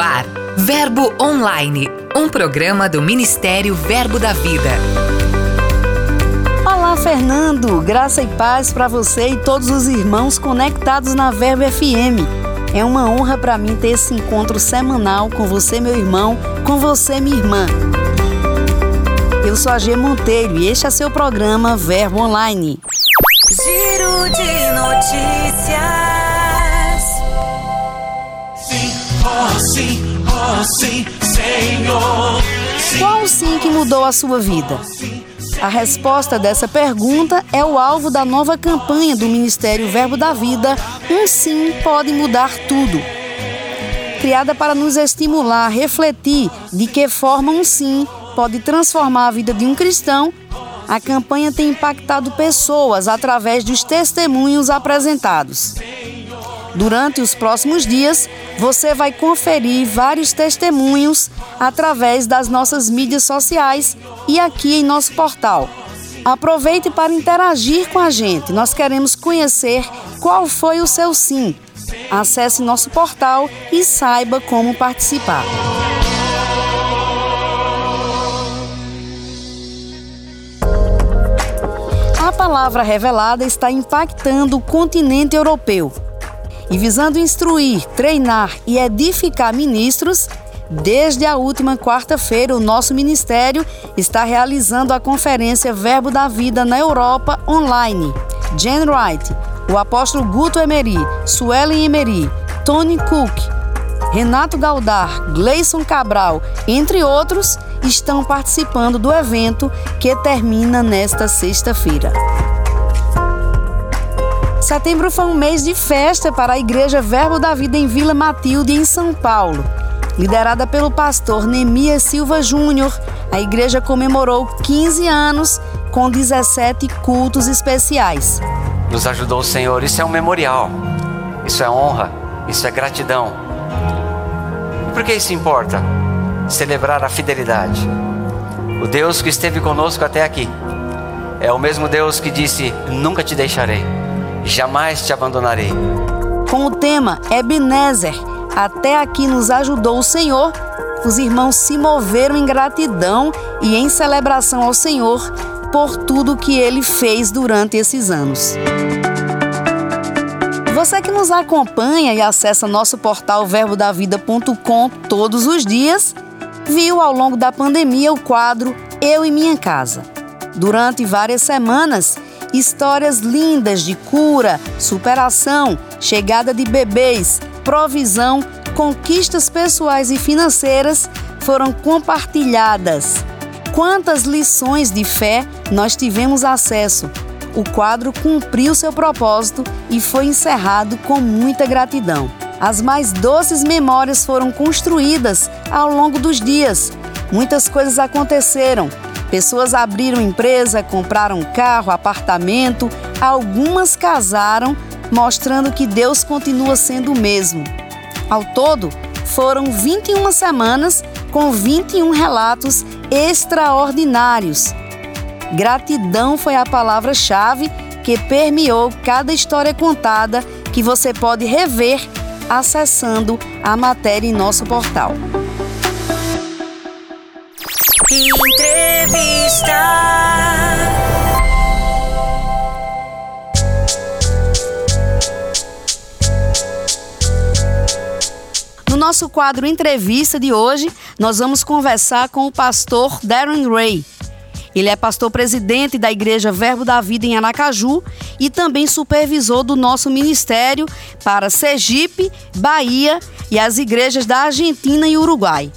ar, Verbo Online, um programa do Ministério Verbo da Vida. Olá, Fernando! Graça e paz para você e todos os irmãos conectados na Verbo FM. É uma honra para mim ter esse encontro semanal com você, meu irmão, com você, minha irmã. Eu sou a G Monteiro e este é seu programa Verbo Online. Giro de notícias. Oh sim, oh sim, Senhor. Qual sim que mudou a sua vida? A resposta dessa pergunta é o alvo da nova campanha do Ministério Verbo da Vida, Um Sim Pode Mudar Tudo. Criada para nos estimular a refletir de que forma um sim pode transformar a vida de um cristão, a campanha tem impactado pessoas através dos testemunhos apresentados. Durante os próximos dias, você vai conferir vários testemunhos através das nossas mídias sociais e aqui em nosso portal. Aproveite para interagir com a gente. Nós queremos conhecer qual foi o seu sim. Acesse nosso portal e saiba como participar. A palavra revelada está impactando o continente europeu. E visando instruir, treinar e edificar ministros, desde a última quarta-feira, o nosso ministério está realizando a conferência Verbo da Vida na Europa online. Jen Wright, o apóstolo Guto Emery, Suelen Emery, Tony Cook, Renato Galdar, Gleison Cabral, entre outros, estão participando do evento que termina nesta sexta-feira. Setembro foi um mês de festa para a Igreja Verbo da Vida em Vila Matilde, em São Paulo. Liderada pelo pastor Nemias Silva Júnior, a igreja comemorou 15 anos com 17 cultos especiais. Nos ajudou o Senhor, isso é um memorial, isso é honra, isso é gratidão. Por que isso importa? Celebrar a fidelidade. O Deus que esteve conosco até aqui é o mesmo Deus que disse: Nunca te deixarei jamais te abandonarei. Com o tema Ebenezer, até aqui nos ajudou o Senhor, os irmãos se moveram em gratidão e em celebração ao Senhor por tudo que ele fez durante esses anos. Você que nos acompanha e acessa nosso portal verbodavida.com todos os dias, viu ao longo da pandemia o quadro Eu e Minha Casa. Durante várias semanas, histórias lindas de cura, superação, chegada de bebês, provisão, conquistas pessoais e financeiras foram compartilhadas. Quantas lições de fé nós tivemos acesso? O quadro cumpriu seu propósito e foi encerrado com muita gratidão. As mais doces memórias foram construídas ao longo dos dias. Muitas coisas aconteceram, Pessoas abriram empresa, compraram carro, apartamento, algumas casaram, mostrando que Deus continua sendo o mesmo. Ao todo, foram 21 semanas com 21 relatos extraordinários. Gratidão foi a palavra-chave que permeou cada história contada que você pode rever acessando a matéria em nosso portal. Nosso quadro Entrevista de hoje, nós vamos conversar com o pastor Darren Ray. Ele é pastor presidente da Igreja Verbo da Vida em Aracaju e também supervisor do nosso ministério para Sergipe, Bahia e as igrejas da Argentina e Uruguai.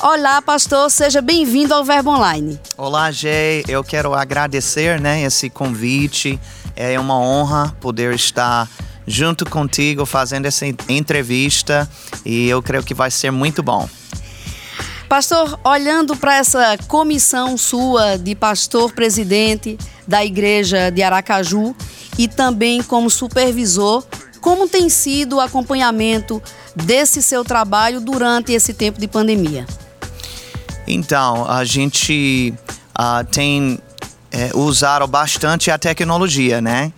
Olá, pastor, seja bem-vindo ao Verbo Online. Olá, Jay. Eu quero agradecer, né, esse convite. É uma honra poder estar junto contigo fazendo essa entrevista e eu creio que vai ser muito bom. Pastor, olhando para essa comissão sua de pastor presidente da igreja de Aracaju e também como supervisor, como tem sido o acompanhamento desse seu trabalho durante esse tempo de pandemia? Então, a gente uh, tem é, usado bastante a tecnologia, né?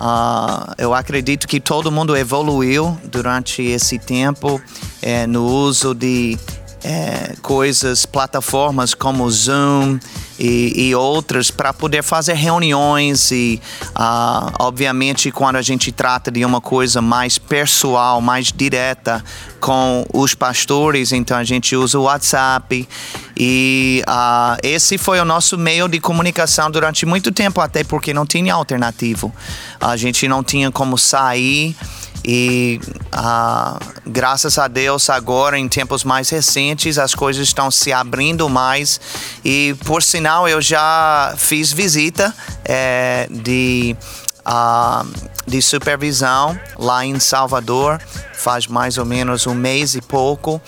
Uh, eu acredito que todo mundo evoluiu durante esse tempo é, no uso de é, coisas, plataformas como Zoom e, e outras para poder fazer reuniões e, uh, obviamente, quando a gente trata de uma coisa mais pessoal, mais direta com os pastores, então a gente usa o WhatsApp e uh, esse foi o nosso meio de comunicação durante muito tempo, até porque não tinha alternativo. A gente não tinha como sair. E ah, graças a Deus, agora em tempos mais recentes, as coisas estão se abrindo mais. E por sinal, eu já fiz visita é, de, ah, de supervisão lá em Salvador, faz mais ou menos um mês e pouco.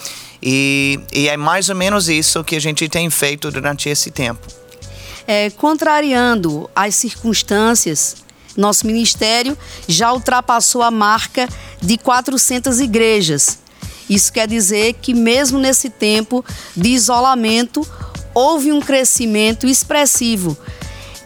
E, e é mais ou menos isso que a gente tem feito durante esse tempo. É, contrariando as circunstâncias, nosso ministério já ultrapassou a marca de 400 igrejas. Isso quer dizer que, mesmo nesse tempo de isolamento, houve um crescimento expressivo.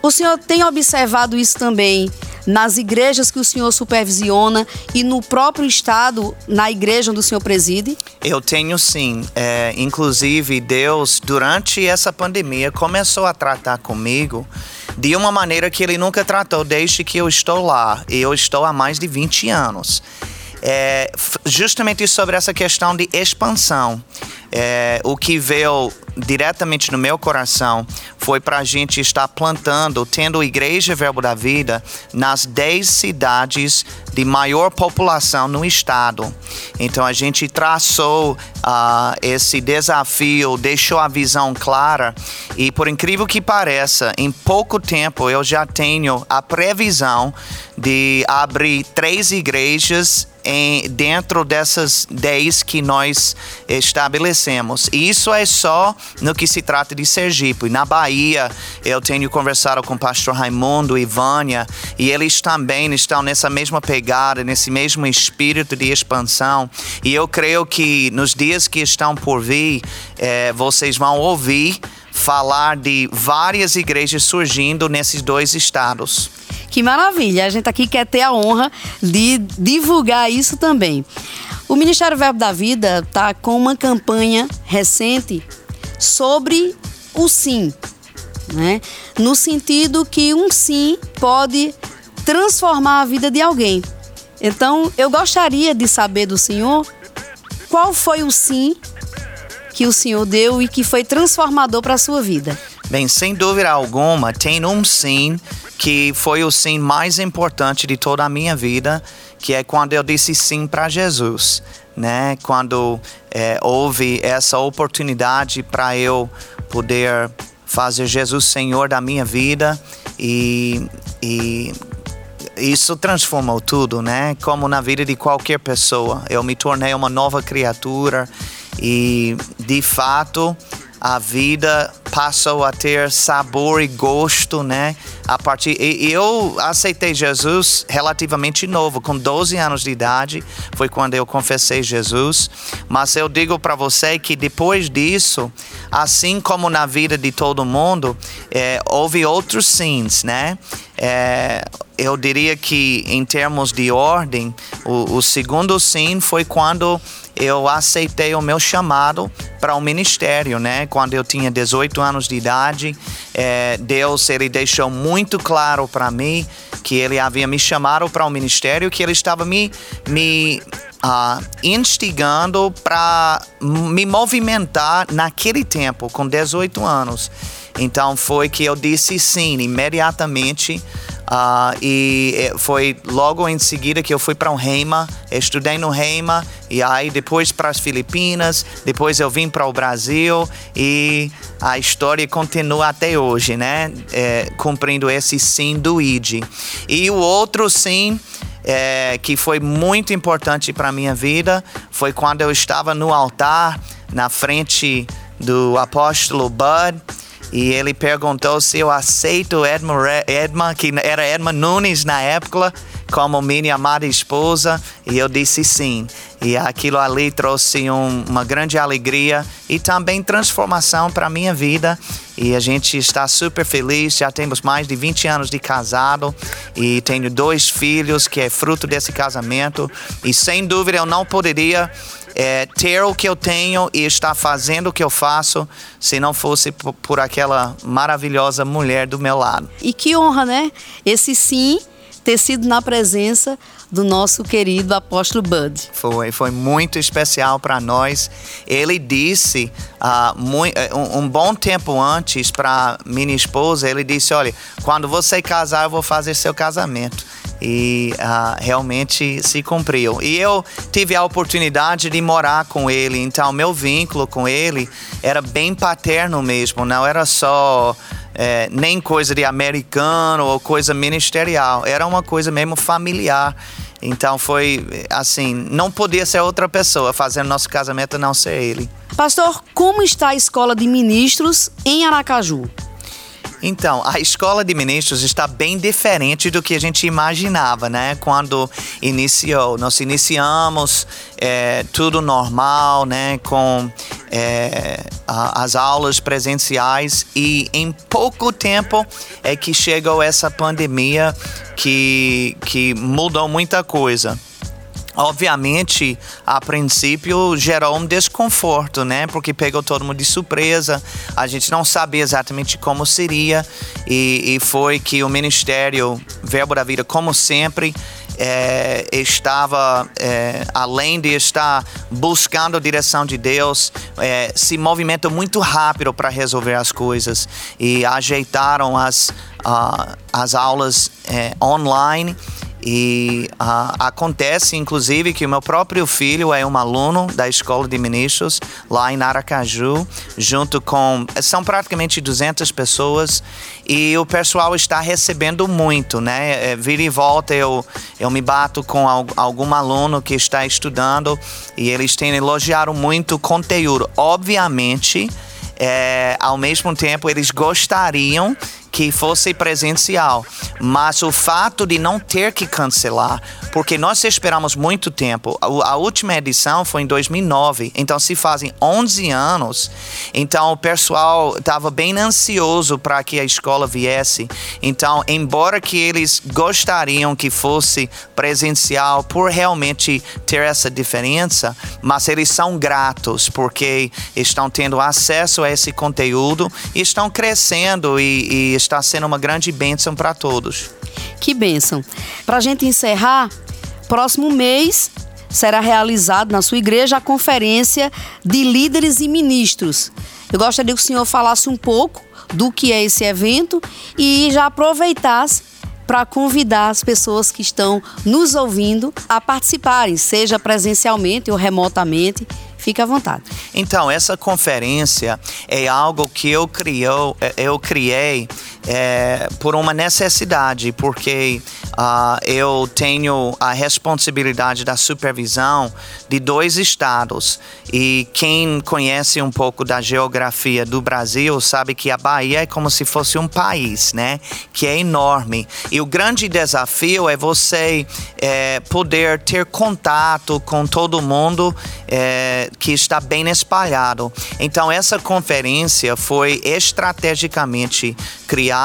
O senhor tem observado isso também nas igrejas que o senhor supervisiona e no próprio estado, na igreja onde o senhor preside? Eu tenho sim. É, inclusive, Deus, durante essa pandemia, começou a tratar comigo de uma maneira que ele nunca tratou desde que eu estou lá. E eu estou há mais de 20 anos. É, justamente sobre essa questão de expansão. É, o que veio diretamente no meu coração foi para a gente estar plantando, tendo Igreja Verbo da Vida nas 10 cidades de maior população no estado. Então a gente traçou uh, esse desafio, deixou a visão clara e, por incrível que pareça, em pouco tempo eu já tenho a previsão de abrir três igrejas em, dentro dessas 10 que nós estabelecemos. E isso é só no que se trata de Sergipe. Na Bahia, eu tenho conversado com o pastor Raimundo e Vânia, e eles também estão nessa mesma pegada, nesse mesmo espírito de expansão. E eu creio que nos dias que estão por vir, é, vocês vão ouvir falar de várias igrejas surgindo nesses dois estados. Que maravilha! A gente aqui quer ter a honra de divulgar isso também. O Ministério Verbo da Vida está com uma campanha recente sobre o sim, né? No sentido que um sim pode transformar a vida de alguém. Então, eu gostaria de saber do senhor qual foi o sim que o senhor deu e que foi transformador para a sua vida. Bem, sem dúvida alguma, tem um sim que foi o sim mais importante de toda a minha vida, que é quando eu disse sim para Jesus, né? Quando é, houve essa oportunidade para eu poder fazer Jesus Senhor da minha vida e, e isso transformou tudo, né? Como na vida de qualquer pessoa, eu me tornei uma nova criatura e de fato a vida passou a ter sabor e gosto, né? A partir eu aceitei Jesus relativamente novo, com 12 anos de idade, foi quando eu confessei Jesus. Mas eu digo para você que depois disso, assim como na vida de todo mundo, é, houve outros sims, né? É, eu diria que em termos de ordem, o, o segundo sim foi quando eu aceitei o meu chamado para o ministério, né? Quando eu tinha 18 anos de idade, é, Deus ele deixou muito claro para mim que Ele havia me chamado para o ministério, que Ele estava me, me uh, instigando para me movimentar naquele tempo, com 18 anos. Então foi que eu disse sim imediatamente Uh, e foi logo em seguida que eu fui para o Reima, estudei no Reima, e aí depois para as Filipinas, depois eu vim para o Brasil e a história continua até hoje, né? É, cumprindo esse sim do ID. E o outro sim. É, que foi muito importante para minha vida foi quando eu estava no altar na frente do apóstolo Bud e ele perguntou se eu aceito Edma, Edma que era Edma Nunes na época, como minha amada esposa? E eu disse sim. E aquilo ali trouxe um, uma grande alegria e também transformação para a minha vida. E a gente está super feliz, já temos mais de 20 anos de casado e tenho dois filhos que é fruto desse casamento. E sem dúvida eu não poderia é, ter o que eu tenho e estar fazendo o que eu faço se não fosse por, aquela maravilhosa mulher do meu lado. E que honra, né? Esse sim ter sido na presença do nosso querido apóstolo Bud. Foi, foi muito especial para nós. Ele disse uh, muito, um, um, bom tempo antes para minha esposa, ele disse, olha, quando você casar, eu vou fazer seu casamento e uh, realmente se cumpriu. E eu tive a oportunidade de morar com ele, então meu vínculo com ele era bem paterno mesmo, não era só é, nem coisa de americano ou coisa ministerial, era uma coisa mesmo familiar. Então foi assim, não podia ser outra pessoa fazendo nosso casamento não ser ele. Pastor, como está a escola de ministros em Aracaju? Então, a escola de ministros está bem diferente do que a gente imaginava, né? Quando iniciou. Nós iniciamos é, tudo normal, né? Com é, a, as aulas presenciais e em pouco tempo é que chegou essa pandemia que, que mudou muita coisa obviamente, a princípio gerou um desconforto, né? Porque pegou todo mundo de surpresa, a gente não sabia exatamente como seria, e, e foi que o Ministério Verbo da Vida, como sempre, é, estava, é, além de estar buscando a direção de Deus, é, se movimentou muito rápido para resolver as coisas e ajeitaram as, uh, as aulas é, online e uh, acontece, inclusive, que o meu próprio filho é um aluno da Escola de Ministros lá em Aracaju, junto com. São praticamente 200 pessoas e o pessoal está recebendo muito, né? É, vira e volta eu, eu me bato com algum aluno que está estudando e eles têm elogiado muito o conteúdo. Obviamente, é, ao mesmo tempo, eles gostariam que fosse presencial, mas o fato de não ter que cancelar, porque nós esperamos muito tempo. A, última edição foi em 2009, então se fazem 11 anos. Então o pessoal estava bem ansioso para que a escola viesse. Então, embora que eles gostariam que fosse presencial por realmente ter essa diferença, mas eles são gratos porque estão tendo acesso a esse conteúdo, estão crescendo e, e está sendo uma grande bênção para todos. Que bênção. Para a gente encerrar, próximo mês será realizado na sua igreja a conferência de líderes e ministros. Eu gostaria que o senhor falasse um pouco do que é esse evento e já aproveitasse para convidar as pessoas que estão nos ouvindo a participarem, seja presencialmente ou remotamente. Fique à vontade. Então, essa conferência é algo que eu, criou, eu criei é, por uma necessidade, porque uh, eu tenho a responsabilidade da supervisão de dois estados. E quem conhece um pouco da geografia do Brasil sabe que a Bahia é como se fosse um país, né? Que é enorme. E o grande desafio é você é, poder ter contato com todo mundo é, que está bem espalhado. Então, essa conferência foi estrategicamente criada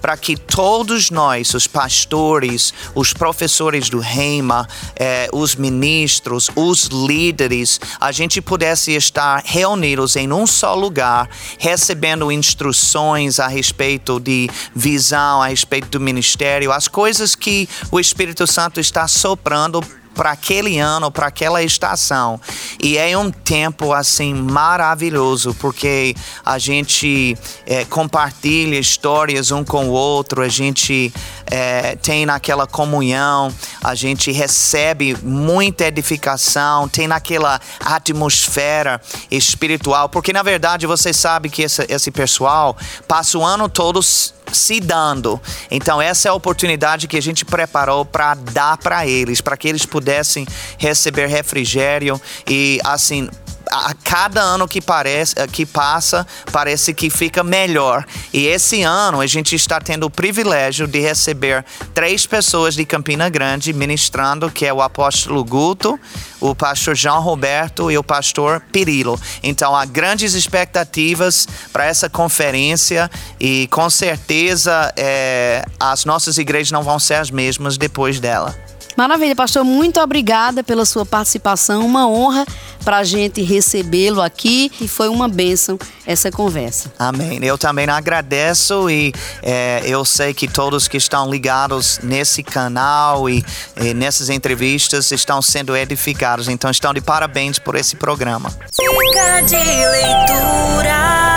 para que todos nós, os pastores, os professores do Reima, é, os ministros, os líderes, a gente pudesse estar reunidos em um só lugar, recebendo instruções a respeito de visão, a respeito do ministério, as coisas que o Espírito Santo está soprando para aquele ano, para aquela estação. E é um tempo assim maravilhoso, porque a gente é, compartilha histórias um com o outro, a gente é, tem naquela comunhão, a gente recebe muita edificação, tem naquela atmosfera espiritual, porque na verdade você sabe que esse, esse pessoal passa o ano todo se dando. Então essa é a oportunidade que a gente preparou para dar para eles, para que eles pudessem receber refrigério e assim a cada ano que, parece, que passa, parece que fica melhor. E esse ano a gente está tendo o privilégio de receber três pessoas de Campina Grande ministrando, que é o apóstolo Guto, o pastor João Roberto e o pastor Pirilo. Então há grandes expectativas para essa conferência e com certeza é, as nossas igrejas não vão ser as mesmas depois dela. Maravilha, pastor. Muito obrigada pela sua participação. Uma honra para a gente recebê-lo aqui e foi uma bênção essa conversa. Amém. Eu também agradeço e é, eu sei que todos que estão ligados nesse canal e, e nessas entrevistas estão sendo edificados. Então estão de parabéns por esse programa. Dica de leitura.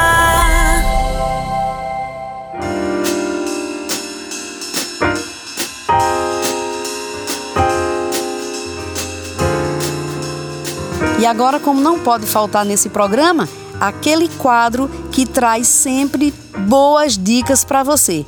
E agora, como não pode faltar nesse programa, aquele quadro que traz sempre boas dicas para você.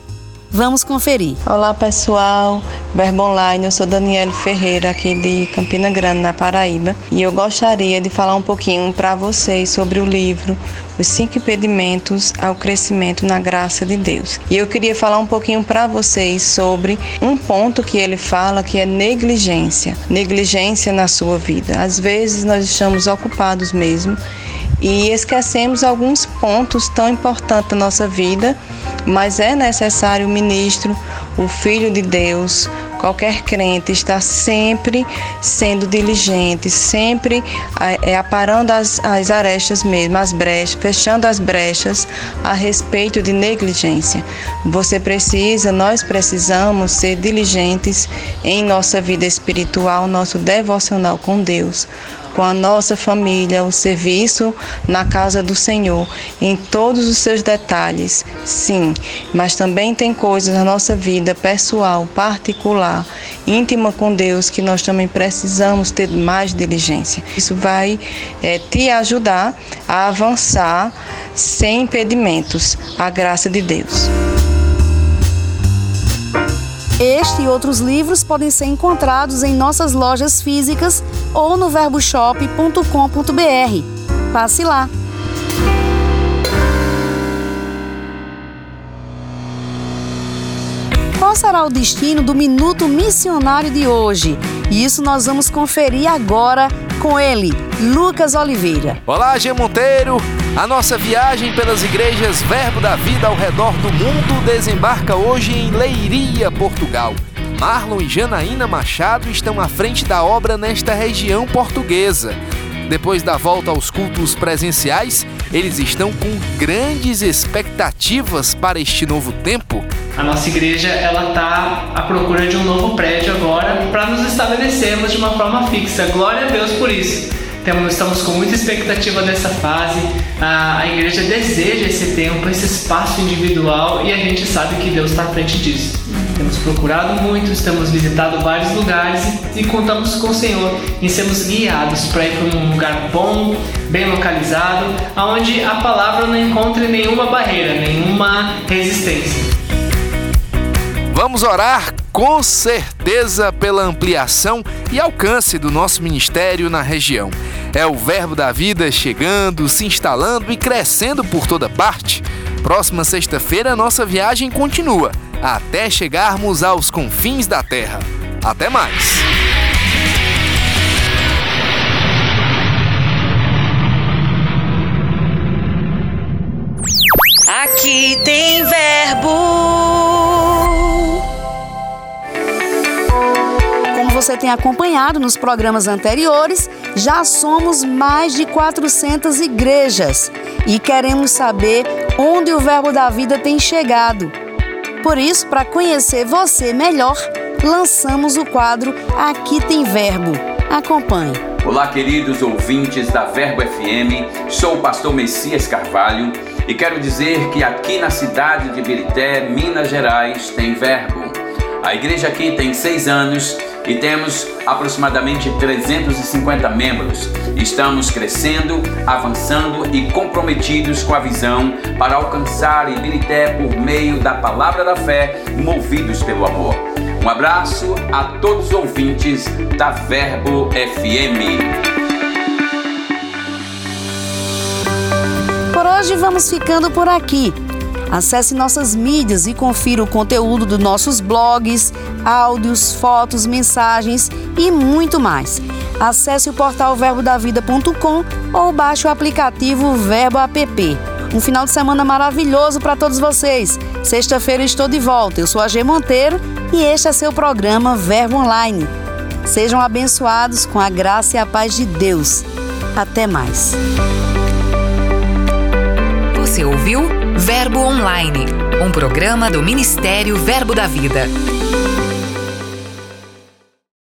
Vamos conferir. Olá pessoal, Verbo Online, eu sou Daniele Ferreira aqui de Campina Grande, na Paraíba, e eu gostaria de falar um pouquinho para vocês sobre o livro Os Cinco Impedimentos ao Crescimento na Graça de Deus. E eu queria falar um pouquinho para vocês sobre um ponto que ele fala que é negligência, negligência na sua vida. Às vezes nós estamos ocupados mesmo e esquecemos alguns pontos tão importantes da nossa vida, mas é necessário o ministro, o Filho de Deus, qualquer crente está sempre sendo diligente, sempre é, aparando as, as arestas mesmo, as brechas, fechando as brechas a respeito de negligência. Você precisa, nós precisamos ser diligentes em nossa vida espiritual, nosso devocional com Deus com a nossa família, o serviço na casa do Senhor, em todos os seus detalhes, sim, mas também tem coisas na nossa vida pessoal, particular, íntima com Deus, que nós também precisamos ter mais diligência. Isso vai é, te ajudar a avançar sem impedimentos, a graça de Deus. Este e outros livros podem ser encontrados em nossas lojas físicas ou no verboshop.com.br. Passe lá! Qual será o destino do Minuto Missionário de hoje? Isso nós vamos conferir agora com ele, Lucas Oliveira. Olá, G Monteiro! A nossa viagem pelas igrejas Verbo da Vida ao redor do mundo desembarca hoje em Leiria, Portugal. Marlon e Janaína Machado estão à frente da obra nesta região portuguesa. Depois da volta aos cultos presenciais, eles estão com grandes expectativas para este novo tempo. A nossa igreja ela está à procura de um novo prédio agora para nos estabelecermos de uma forma fixa. Glória a Deus por isso. Temos, estamos com muita expectativa dessa fase. A, a igreja deseja esse tempo, esse espaço individual e a gente sabe que Deus está à frente disso. Temos procurado muito, estamos visitado vários lugares e, contamos com o Senhor em sermos guiados para ir para um lugar bom, bem localizado, onde a palavra não encontre nenhuma barreira, nenhuma resistência. Vamos orar com certeza pela ampliação e alcance do nosso ministério na região. É o Verbo da Vida chegando, se instalando e crescendo por toda parte. Próxima sexta-feira, nossa viagem continua, até chegarmos aos confins da Terra. Até mais! Aqui tem verbo. você tem acompanhado nos programas anteriores, já somos mais de 400 igrejas e queremos saber onde o Verbo da Vida tem chegado. Por isso, para conhecer você melhor, lançamos o quadro Aqui Tem Verbo. Acompanhe. Olá, queridos ouvintes da Verbo FM. Sou o pastor Messias Carvalho e quero dizer que aqui na cidade de Birité, Minas Gerais, tem Verbo. A igreja aqui tem seis anos e temos aproximadamente 350 membros. Estamos crescendo, avançando e comprometidos com a visão para alcançar Ibirité por meio da palavra da fé, movidos pelo amor. Um abraço a todos os ouvintes da Verbo FM. Por hoje vamos ficando por aqui. Acesse nossas mídias e confira o conteúdo dos nossos blogs, áudios, fotos, mensagens e muito mais. Acesse o portal verbodavida.com ou baixe o aplicativo Verbo App. Um final de semana maravilhoso para todos vocês. Sexta-feira estou de volta. Eu sou a G Monteiro e este é seu programa Verbo Online. Sejam abençoados com a graça e a paz de Deus. Até mais. Você ouviu Verbo Online, um programa do Ministério Verbo da Vida.